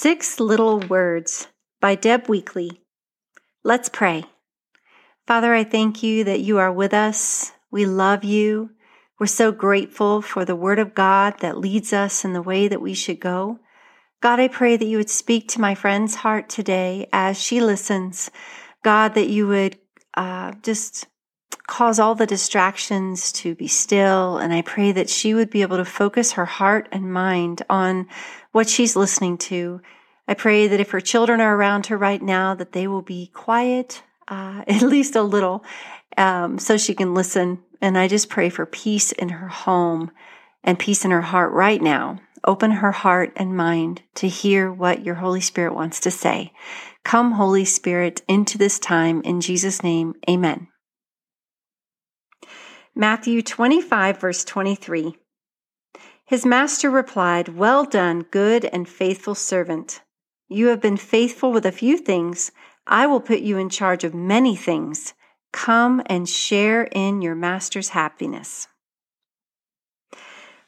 Six Little Words by Deb Weakly. Let's pray. Father, I thank you that you are with us. We love you. We're so grateful for the Word of God that leads us in the way that we should go. God, I pray that you would speak to my friend's heart today as she listens. God, that you would uh, just cause all the distractions to be still. And I pray that she would be able to focus her heart and mind on what she's listening to. I pray that if her children are around her right now, that they will be quiet, uh, at least a little, um, so she can listen. And I just pray for peace in her home and peace in her heart right now. Open her heart and mind to hear what your Holy Spirit wants to say. Come, Holy Spirit, into this time. In Jesus' name, amen. Matthew 25, verse 23. His master replied, Well done, good and faithful servant. You have been faithful with a few things. I will put you in charge of many things. Come and share in your master's happiness.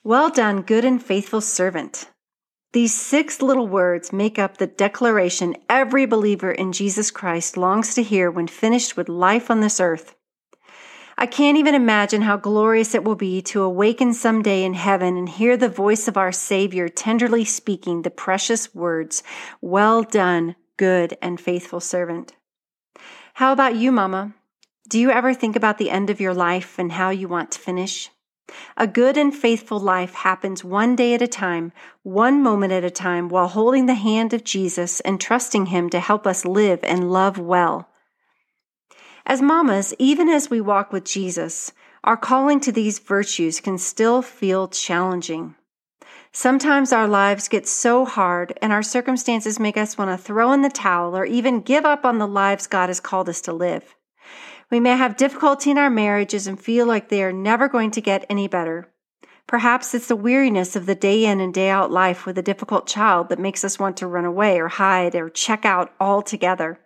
Well done, good and faithful servant. These six little words make up the declaration every believer in Jesus Christ longs to hear when finished with life on this earth. I can't even imagine how glorious it will be to awaken someday in heaven and hear the voice of our Savior tenderly speaking the precious words, Well done, good and faithful servant. How about you, Mama? Do you ever think about the end of your life and how you want to finish? A good and faithful life happens one day at a time, one moment at a time, while holding the hand of Jesus and trusting Him to help us live and love well. As mamas, even as we walk with Jesus, our calling to these virtues can still feel challenging. Sometimes our lives get so hard and our circumstances make us want to throw in the towel or even give up on the lives God has called us to live. We may have difficulty in our marriages and feel like they are never going to get any better. Perhaps it's the weariness of the day in and day out life with a difficult child that makes us want to run away or hide or check out altogether.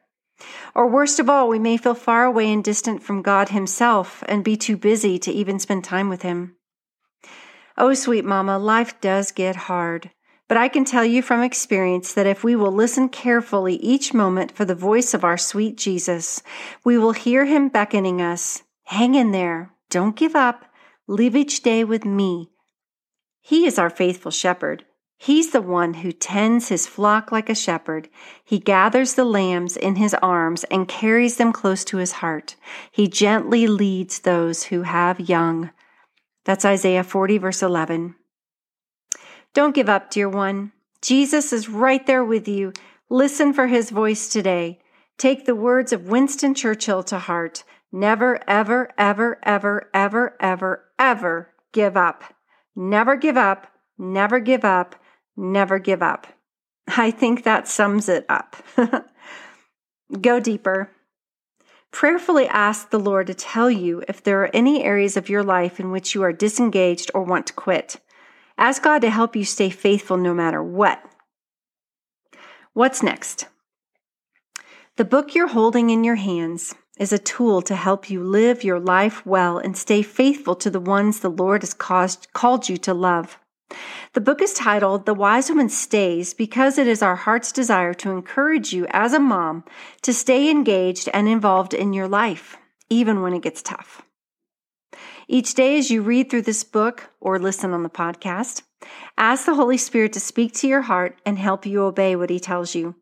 Or worst of all, we may feel far away and distant from God Himself and be too busy to even spend time with Him. Oh, sweet Mama, life does get hard. But I can tell you from experience that if we will listen carefully each moment for the voice of our sweet Jesus, we will hear Him beckoning us. Hang in there. Don't give up. Live each day with me. He is our faithful shepherd He's the one who tends his flock like a shepherd. He gathers the lambs in his arms and carries them close to his heart. He gently leads those who have young. That's Isaiah 40, verse 11. Don't give up, dear one. Jesus is right there with you. Listen for his voice today. Take the words of Winston Churchill to heart. Never, ever, ever, ever, ever, ever, ever give up. Never give up. Never give up never give up. I think that sums it up. Go deeper. Prayerfully ask the Lord to tell you if there are any areas of your life in which you are disengaged or want to quit. Ask God to help you stay faithful no matter what. What's next? The book you're holding in your hands is a tool to help you live your life well and stay faithful to the ones the Lord has caused, called you to love. The book is titled The Wise Woman Stays because it is our heart's desire to encourage you as a mom to stay engaged and involved in your life, even when it gets tough. Each day, as you read through this book or listen on the podcast, ask the Holy Spirit to speak to your heart and help you obey what He tells you.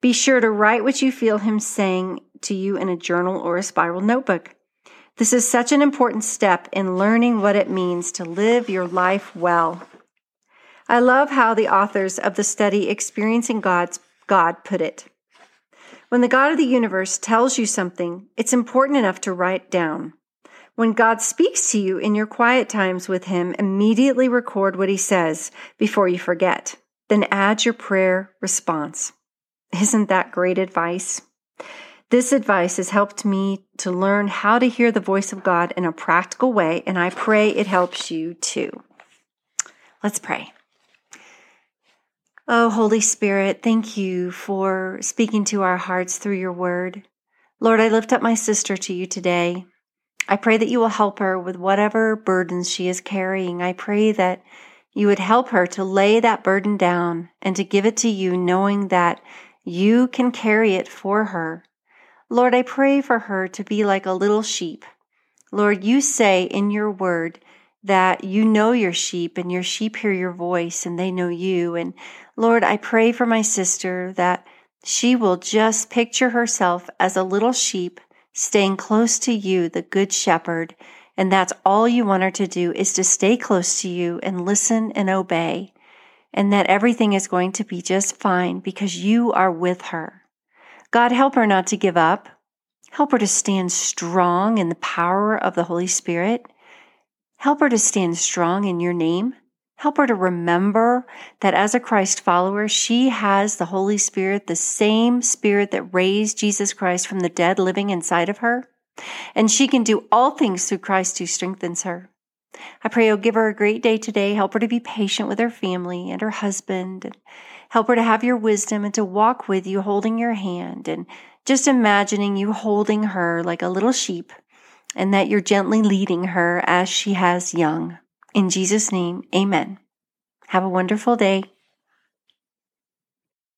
Be sure to write what you feel Him saying to you in a journal or a spiral notebook. This is such an important step in learning what it means to live your life well. I love how the authors of the study Experiencing God's God put it. When the God of the universe tells you something, it's important enough to write down. When God speaks to you in your quiet times with Him, immediately record what He says before you forget. Then add your prayer response. Isn't that great advice? This advice has helped me to learn how to hear the voice of God in a practical way, and I pray it helps you too. Let's pray. Oh, Holy Spirit, thank you for speaking to our hearts through your word. Lord, I lift up my sister to you today. I pray that you will help her with whatever burdens she is carrying. I pray that you would help her to lay that burden down and to give it to you, knowing that you can carry it for her. Lord, I pray for her to be like a little sheep. Lord, you say in your word that you know your sheep and your sheep hear your voice and they know you. And Lord, I pray for my sister that she will just picture herself as a little sheep staying close to you, the good shepherd, and that's all you want her to do is to stay close to you and listen and obey. And that everything is going to be just fine because you are with her. God, help her not to give up. Help her to stand strong in the power of the Holy Spirit. Help her to stand strong in your name. Help her to remember that as a Christ follower, she has the Holy Spirit, the same Spirit that raised Jesus Christ from the dead living inside of her and she can do all things through Christ who strengthens her. I pray you'll give her a great day today. Help her to be patient with her family and her husband, and help her to have your wisdom and to walk with you, holding your hand, and just imagining you holding her like a little sheep, and that you're gently leading her as she has young. In Jesus' name, amen. Have a wonderful day.